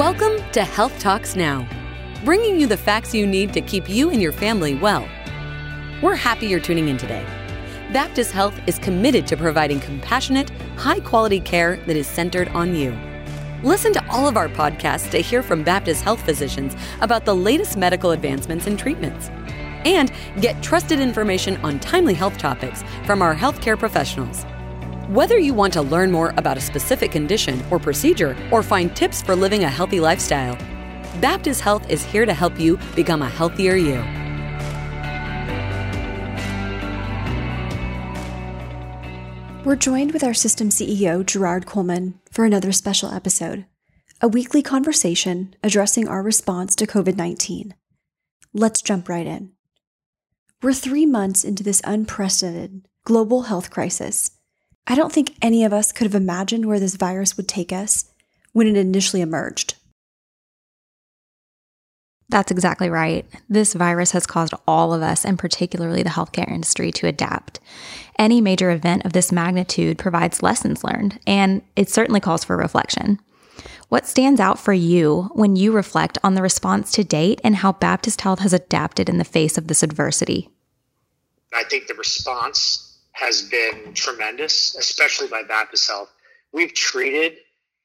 Welcome to Health Talks Now, bringing you the facts you need to keep you and your family well. We're happy you're tuning in today. Baptist Health is committed to providing compassionate, high quality care that is centered on you. Listen to all of our podcasts to hear from Baptist Health physicians about the latest medical advancements and treatments. And get trusted information on timely health topics from our healthcare professionals. Whether you want to learn more about a specific condition or procedure or find tips for living a healthy lifestyle, Baptist Health is here to help you become a healthier you. We're joined with our system CEO, Gerard Colman, for another special episode a weekly conversation addressing our response to COVID 19. Let's jump right in. We're three months into this unprecedented global health crisis I don't think any of us could have imagined where this virus would take us when it initially emerged. That's exactly right. This virus has caused all of us, and particularly the healthcare industry, to adapt. Any major event of this magnitude provides lessons learned, and it certainly calls for reflection. What stands out for you when you reflect on the response to date and how Baptist Health has adapted in the face of this adversity? I think the response has been tremendous, especially by Baptist Health. We've treated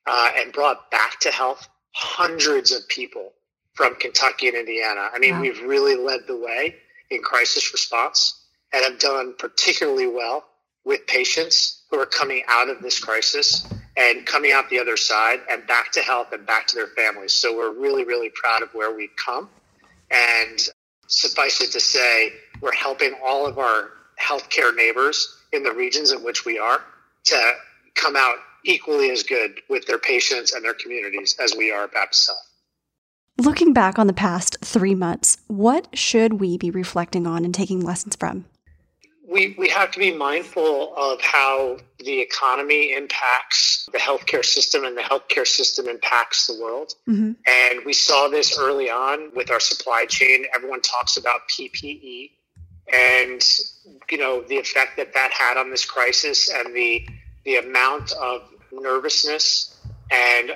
uh, and brought back to health hundreds of people from Kentucky and Indiana. I mean, wow. we've really led the way in crisis response and have done particularly well with patients who are coming out of this crisis and coming out the other side and back to health and back to their families. So we're really, really proud of where we've come. And suffice it to say, we're helping all of our healthcare neighbors in the regions in which we are to come out equally as good with their patients and their communities as we are at Baptist Health. Looking back on the past three months, what should we be reflecting on and taking lessons from? We, we have to be mindful of how the economy impacts the healthcare system and the healthcare system impacts the world. Mm-hmm. And we saw this early on with our supply chain. Everyone talks about PPE and you know the effect that that had on this crisis and the the amount of nervousness and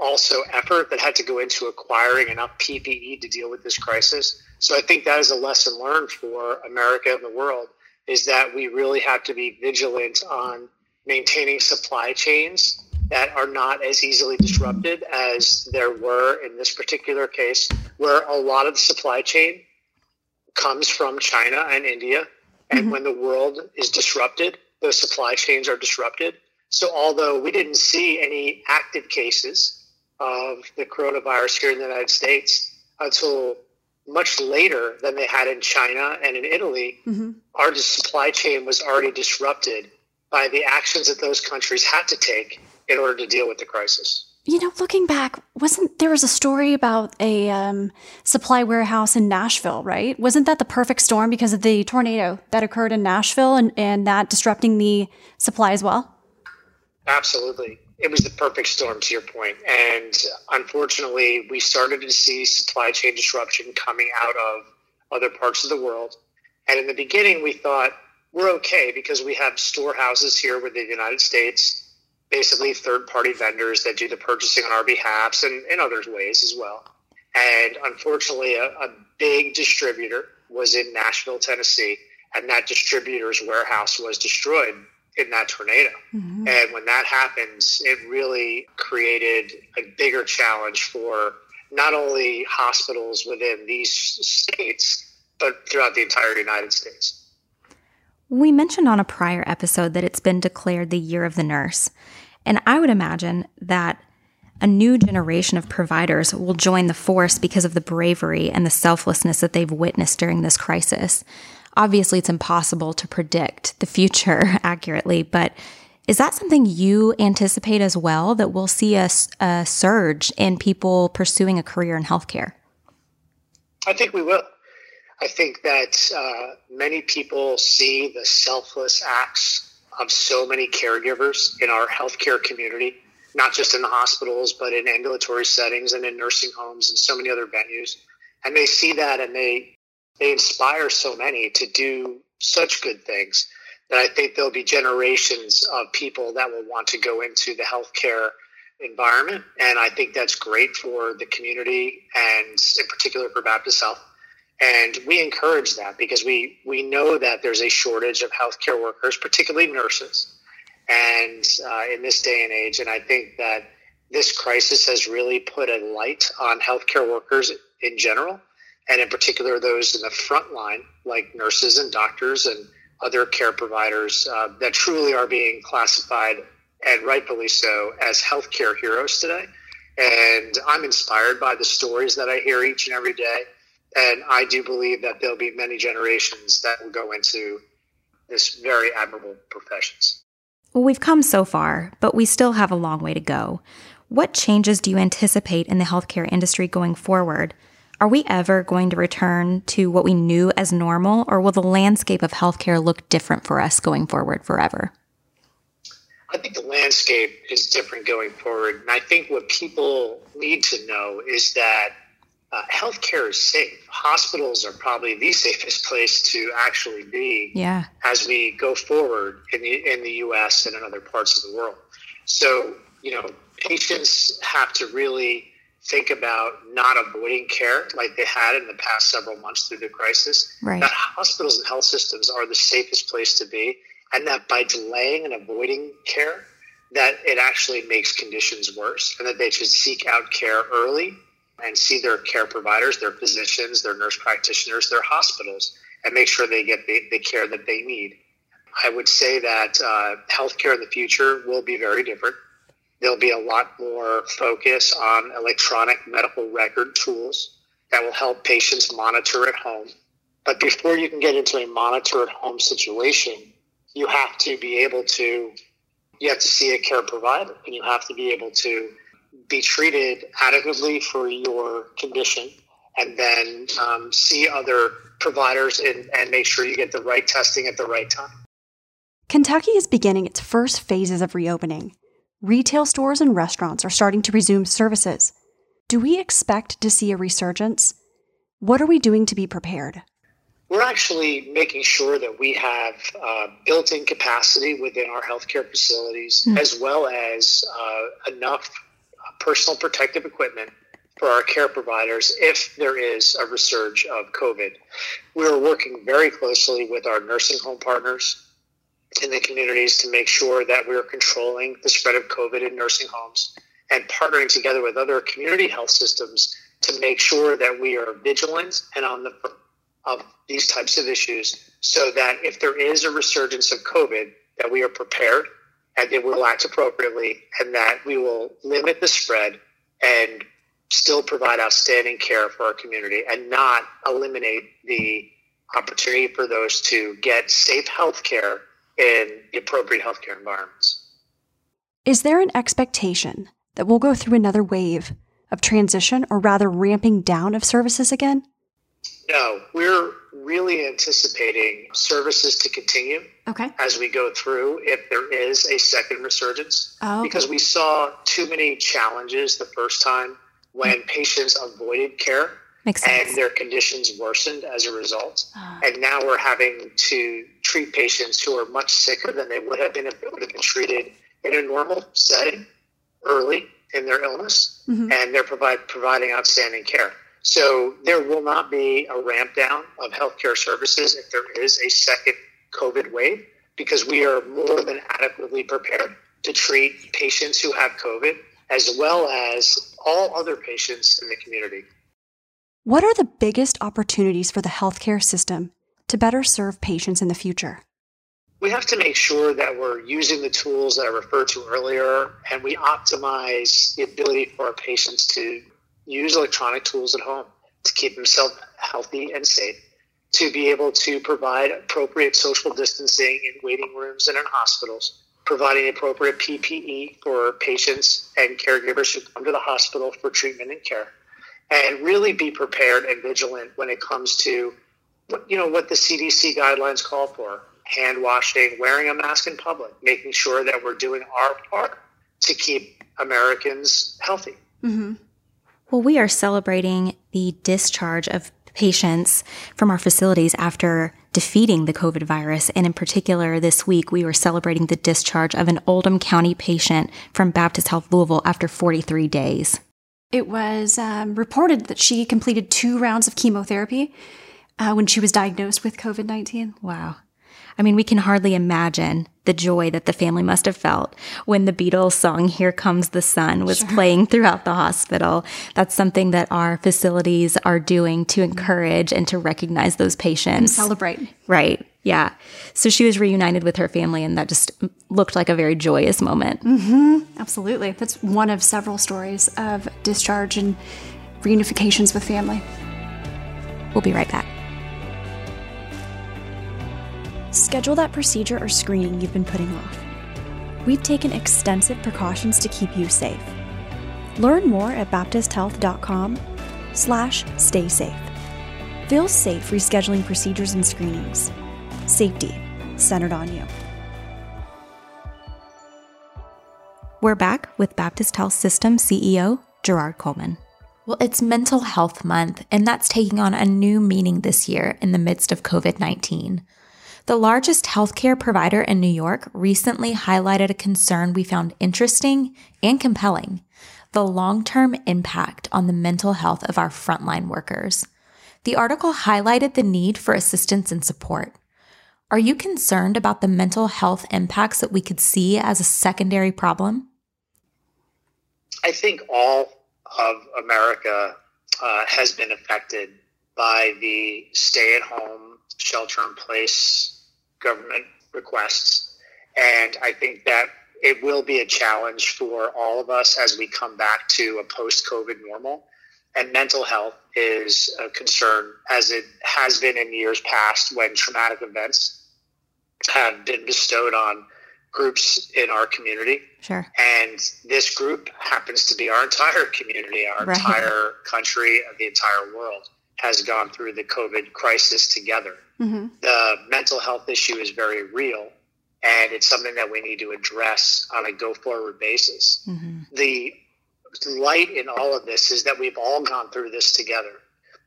also effort that had to go into acquiring enough PPE to deal with this crisis. So I think that is a lesson learned for America and the world is that we really have to be vigilant on maintaining supply chains that are not as easily disrupted as there were in this particular case, where a lot of the supply chain comes from China and India. And mm-hmm. when the world is disrupted, those supply chains are disrupted. So, although we didn't see any active cases of the coronavirus here in the United States until much later than they had in China and in Italy, mm-hmm. our supply chain was already disrupted by the actions that those countries had to take in order to deal with the crisis. You know, looking back, wasn't there was a story about a um, supply warehouse in Nashville, right? Wasn't that the perfect storm because of the tornado that occurred in Nashville and, and that disrupting the supply as well? Absolutely. It was the perfect storm, to your point. And unfortunately, we started to see supply chain disruption coming out of other parts of the world. And in the beginning, we thought we're okay because we have storehouses here within the United States basically third party vendors that do the purchasing on our behalfs and in other ways as well. And unfortunately, a, a big distributor was in Nashville, Tennessee, and that distributor's warehouse was destroyed in that tornado. Mm-hmm. And when that happens, it really created a bigger challenge for not only hospitals within these states, but throughout the entire United States. We mentioned on a prior episode that it's been declared the year of the nurse. And I would imagine that a new generation of providers will join the force because of the bravery and the selflessness that they've witnessed during this crisis. Obviously, it's impossible to predict the future accurately, but is that something you anticipate as well that we'll see a, a surge in people pursuing a career in healthcare? I think we will. I think that uh, many people see the selfless acts of so many caregivers in our healthcare community, not just in the hospitals, but in ambulatory settings and in nursing homes and so many other venues. And they see that and they they inspire so many to do such good things that I think there'll be generations of people that will want to go into the healthcare environment. And I think that's great for the community and in particular for Baptist Health. And we encourage that because we, we know that there's a shortage of healthcare workers, particularly nurses, and uh, in this day and age. And I think that this crisis has really put a light on healthcare workers in general, and in particular those in the front line, like nurses and doctors and other care providers uh, that truly are being classified, and rightfully so, as healthcare heroes today. And I'm inspired by the stories that I hear each and every day. And I do believe that there'll be many generations that will go into this very admirable professions. Well, we've come so far, but we still have a long way to go. What changes do you anticipate in the healthcare industry going forward? Are we ever going to return to what we knew as normal, or will the landscape of healthcare look different for us going forward forever? I think the landscape is different going forward. And I think what people need to know is that uh, healthcare is safe. Hospitals are probably the safest place to actually be yeah. as we go forward in the in the U.S. and in other parts of the world. So you know, patients have to really think about not avoiding care like they had in the past several months through the crisis. Right. That hospitals and health systems are the safest place to be, and that by delaying and avoiding care, that it actually makes conditions worse, and that they should seek out care early and see their care providers, their physicians, their nurse practitioners, their hospitals, and make sure they get the, the care that they need. I would say that uh, healthcare in the future will be very different. There'll be a lot more focus on electronic medical record tools that will help patients monitor at home. But before you can get into a monitor at home situation, you have to be able to you have to see a care provider and you have to be able to be treated adequately for your condition and then um, see other providers and, and make sure you get the right testing at the right time. Kentucky is beginning its first phases of reopening. Retail stores and restaurants are starting to resume services. Do we expect to see a resurgence? What are we doing to be prepared? We're actually making sure that we have uh, built in capacity within our healthcare facilities, mm. as well as uh, enough personal protective equipment for our care providers if there is a resurge of COVID. We're working very closely with our nursing home partners in the communities to make sure that we're controlling the spread of COVID in nursing homes and partnering together with other community health systems to make sure that we are vigilant and on the of these types of issues so that if there is a resurgence of COVID, that we are prepared and they will act appropriately and that we will limit the spread and still provide outstanding care for our community and not eliminate the opportunity for those to get safe health care in the appropriate healthcare environments. Is there an expectation that we'll go through another wave of transition or rather ramping down of services again? No, we're really anticipating services to continue okay. as we go through if there is a second resurgence. Oh, okay. Because we saw too many challenges the first time when mm-hmm. patients avoided care and their conditions worsened as a result. Uh, and now we're having to treat patients who are much sicker than they would have been if they would have been treated in a normal setting early in their illness, mm-hmm. and they're provide, providing outstanding care. So there will not be a ramp down of healthcare services if there is a second COVID wave because we are more than adequately prepared to treat patients who have COVID as well as all other patients in the community. What are the biggest opportunities for the healthcare system to better serve patients in the future? We have to make sure that we're using the tools that I referred to earlier and we optimize the ability for our patients to use electronic tools at home to keep themselves healthy and safe, to be able to provide appropriate social distancing in waiting rooms and in hospitals, providing appropriate PPE for patients and caregivers who come to the hospital for treatment and care, and really be prepared and vigilant when it comes to what you know what the CDC guidelines call for: hand washing, wearing a mask in public, making sure that we're doing our part to keep Americans healthy. Mm-hmm. Well, we are celebrating the discharge of patients from our facilities after defeating the COVID virus. And in particular, this week, we were celebrating the discharge of an Oldham County patient from Baptist Health Louisville after 43 days. It was um, reported that she completed two rounds of chemotherapy uh, when she was diagnosed with COVID 19. Wow. I mean, we can hardly imagine the joy that the family must have felt when the Beatles song Here Comes the Sun was sure. playing throughout the hospital. That's something that our facilities are doing to encourage and to recognize those patients. And celebrate. Right. Yeah. So she was reunited with her family, and that just looked like a very joyous moment. Mm-hmm. Absolutely. That's one of several stories of discharge and reunifications with family. We'll be right back. Schedule that procedure or screening you've been putting off. We've taken extensive precautions to keep you safe. Learn more at baptisthealth.com slash stay safe. Feel safe rescheduling procedures and screenings. Safety, centered on you. We're back with Baptist Health System CEO Gerard Colman. Well, it's Mental Health Month, and that's taking on a new meaning this year in the midst of COVID 19. The largest healthcare provider in New York recently highlighted a concern we found interesting and compelling the long term impact on the mental health of our frontline workers. The article highlighted the need for assistance and support. Are you concerned about the mental health impacts that we could see as a secondary problem? I think all of America uh, has been affected by the stay at home, shelter in place government requests. And I think that it will be a challenge for all of us as we come back to a post COVID normal. And mental health is a concern, as it has been in years past when traumatic events have been bestowed on groups in our community. Sure. And this group happens to be our entire community, our right. entire country, the entire world has gone through the COVID crisis together. Mm-hmm. The mental health issue is very real, and it's something that we need to address on a go forward basis. Mm-hmm. The light in all of this is that we've all gone through this together.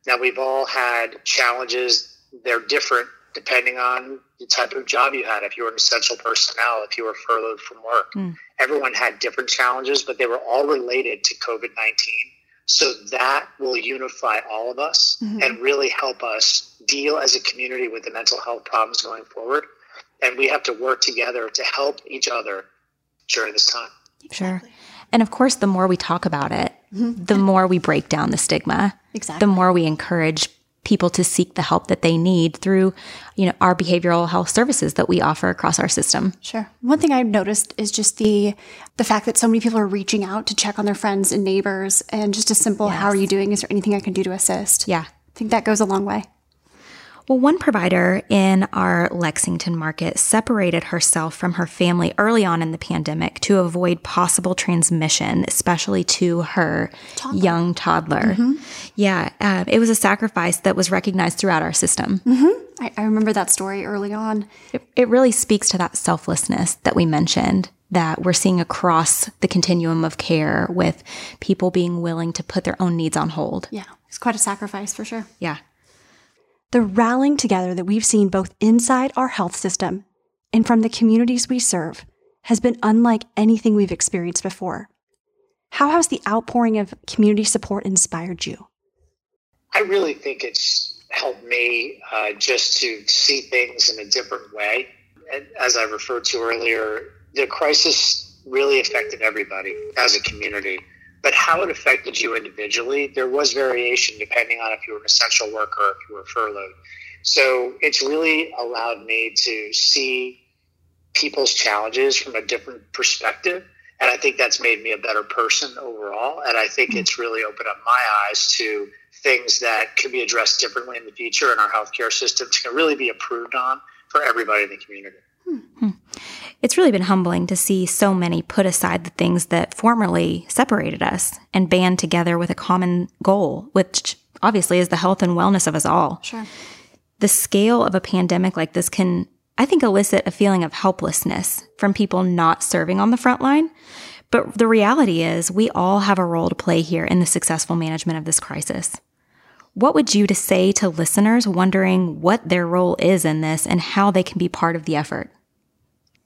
Now, we've all had challenges, they're different depending on the type of job you had. If you were an essential personnel, if you were furloughed from work, mm. everyone had different challenges, but they were all related to COVID 19 so that will unify all of us mm-hmm. and really help us deal as a community with the mental health problems going forward. And we have to work together to help each other during this time. Sure. And of course, the more we talk about it, mm-hmm. the more we break down the stigma. Exactly. The more we encourage people to seek the help that they need through, you know, our behavioral health services that we offer across our system. Sure. One thing I've noticed is just the the fact that so many people are reaching out to check on their friends and neighbors and just a simple yes. how are you doing? Is there anything I can do to assist? Yeah. I think that goes a long way. Well, one provider in our Lexington market separated herself from her family early on in the pandemic to avoid possible transmission, especially to her toddler. young toddler. Mm-hmm. Yeah, uh, it was a sacrifice that was recognized throughout our system. Mm-hmm. I, I, remember that story early on. It, it really speaks to that selflessness that we mentioned that we're seeing across the continuum of care with people being willing to put their own needs on hold. Yeah, it's quite a sacrifice for sure. Yeah. The rallying together that we've seen both inside our health system and from the communities we serve has been unlike anything we've experienced before. How has the outpouring of community support inspired you? I really think it's helped me uh, just to see things in a different way. And as I referred to earlier, the crisis really affected everybody as a community but how it affected you individually, there was variation depending on if you were an essential worker or if you were furloughed. So it's really allowed me to see people's challenges from a different perspective. And I think that's made me a better person overall. And I think it's really opened up my eyes to things that could be addressed differently in the future in our healthcare system to really be approved on for everybody in the community. Hmm. It's really been humbling to see so many put aside the things that formerly separated us and band together with a common goal, which obviously is the health and wellness of us all. Sure. The scale of a pandemic like this can, I think, elicit a feeling of helplessness from people not serving on the front line. But the reality is, we all have a role to play here in the successful management of this crisis. What would you to say to listeners wondering what their role is in this and how they can be part of the effort?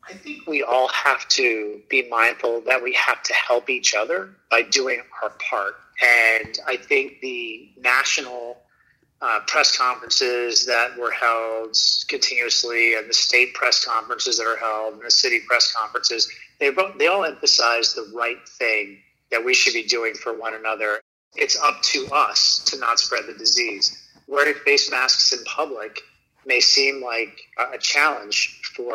I think we all have to be mindful that we have to help each other by doing our part. And I think the national uh, press conferences that were held continuously and the state press conferences that are held and the city press conferences, they, they all emphasize the right thing that we should be doing for one another. It's up to us to not spread the disease. Wearing face masks in public may seem like a challenge for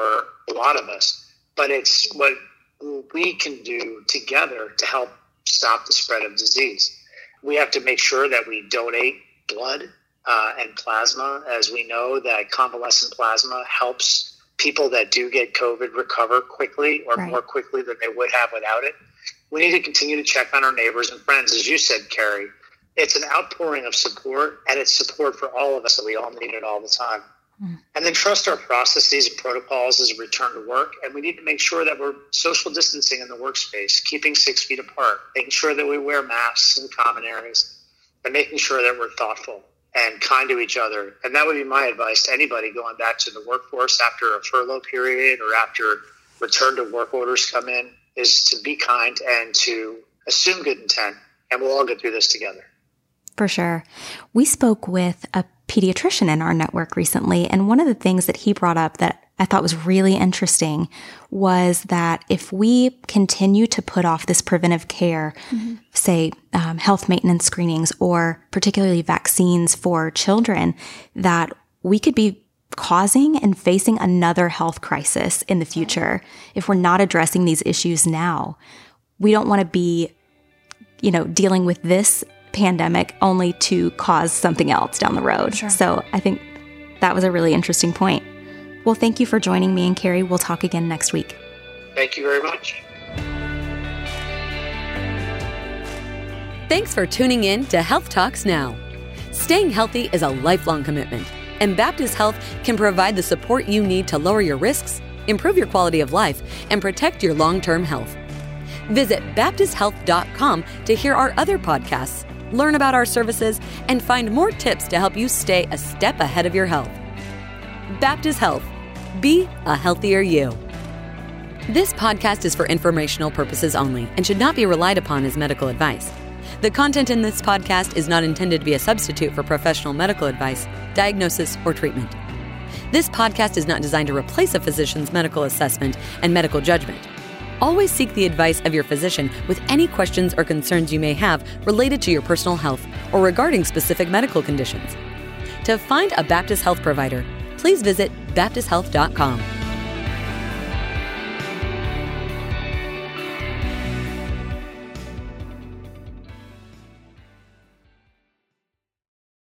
a lot of us, but it's what we can do together to help stop the spread of disease. We have to make sure that we donate blood uh, and plasma, as we know that convalescent plasma helps people that do get COVID recover quickly or right. more quickly than they would have without it. We need to continue to check on our neighbors and friends, as you said, Carrie. It's an outpouring of support, and it's support for all of us that we all need it all the time. Mm. And then trust our processes and protocols as a return to work. And we need to make sure that we're social distancing in the workspace, keeping six feet apart, making sure that we wear masks in common areas, and making sure that we're thoughtful and kind to each other. And that would be my advice to anybody going back to the workforce after a furlough period or after return to work orders come in is to be kind and to assume good intent. And we'll all get through this together. For sure. We spoke with a pediatrician in our network recently, and one of the things that he brought up that I thought was really interesting was that if we continue to put off this preventive care, mm-hmm. say um, health maintenance screenings or particularly vaccines for children, that we could be causing and facing another health crisis in the future if we're not addressing these issues now. We don't want to be, you know, dealing with this pandemic only to cause something else down the road. Sure. So I think that was a really interesting point. Well, thank you for joining me and Carrie. We'll talk again next week. Thank you very much. Thanks for tuning in to Health Talks Now. Staying healthy is a lifelong commitment, and Baptist Health can provide the support you need to lower your risks, improve your quality of life, and protect your long term health. Visit BaptistHealth.com to hear our other podcasts, learn about our services, and find more tips to help you stay a step ahead of your health. Baptist Health be a healthier you. This podcast is for informational purposes only and should not be relied upon as medical advice. The content in this podcast is not intended to be a substitute for professional medical advice, diagnosis, or treatment. This podcast is not designed to replace a physician's medical assessment and medical judgment. Always seek the advice of your physician with any questions or concerns you may have related to your personal health or regarding specific medical conditions. To find a Baptist health provider, please visit BaptistHealth.com.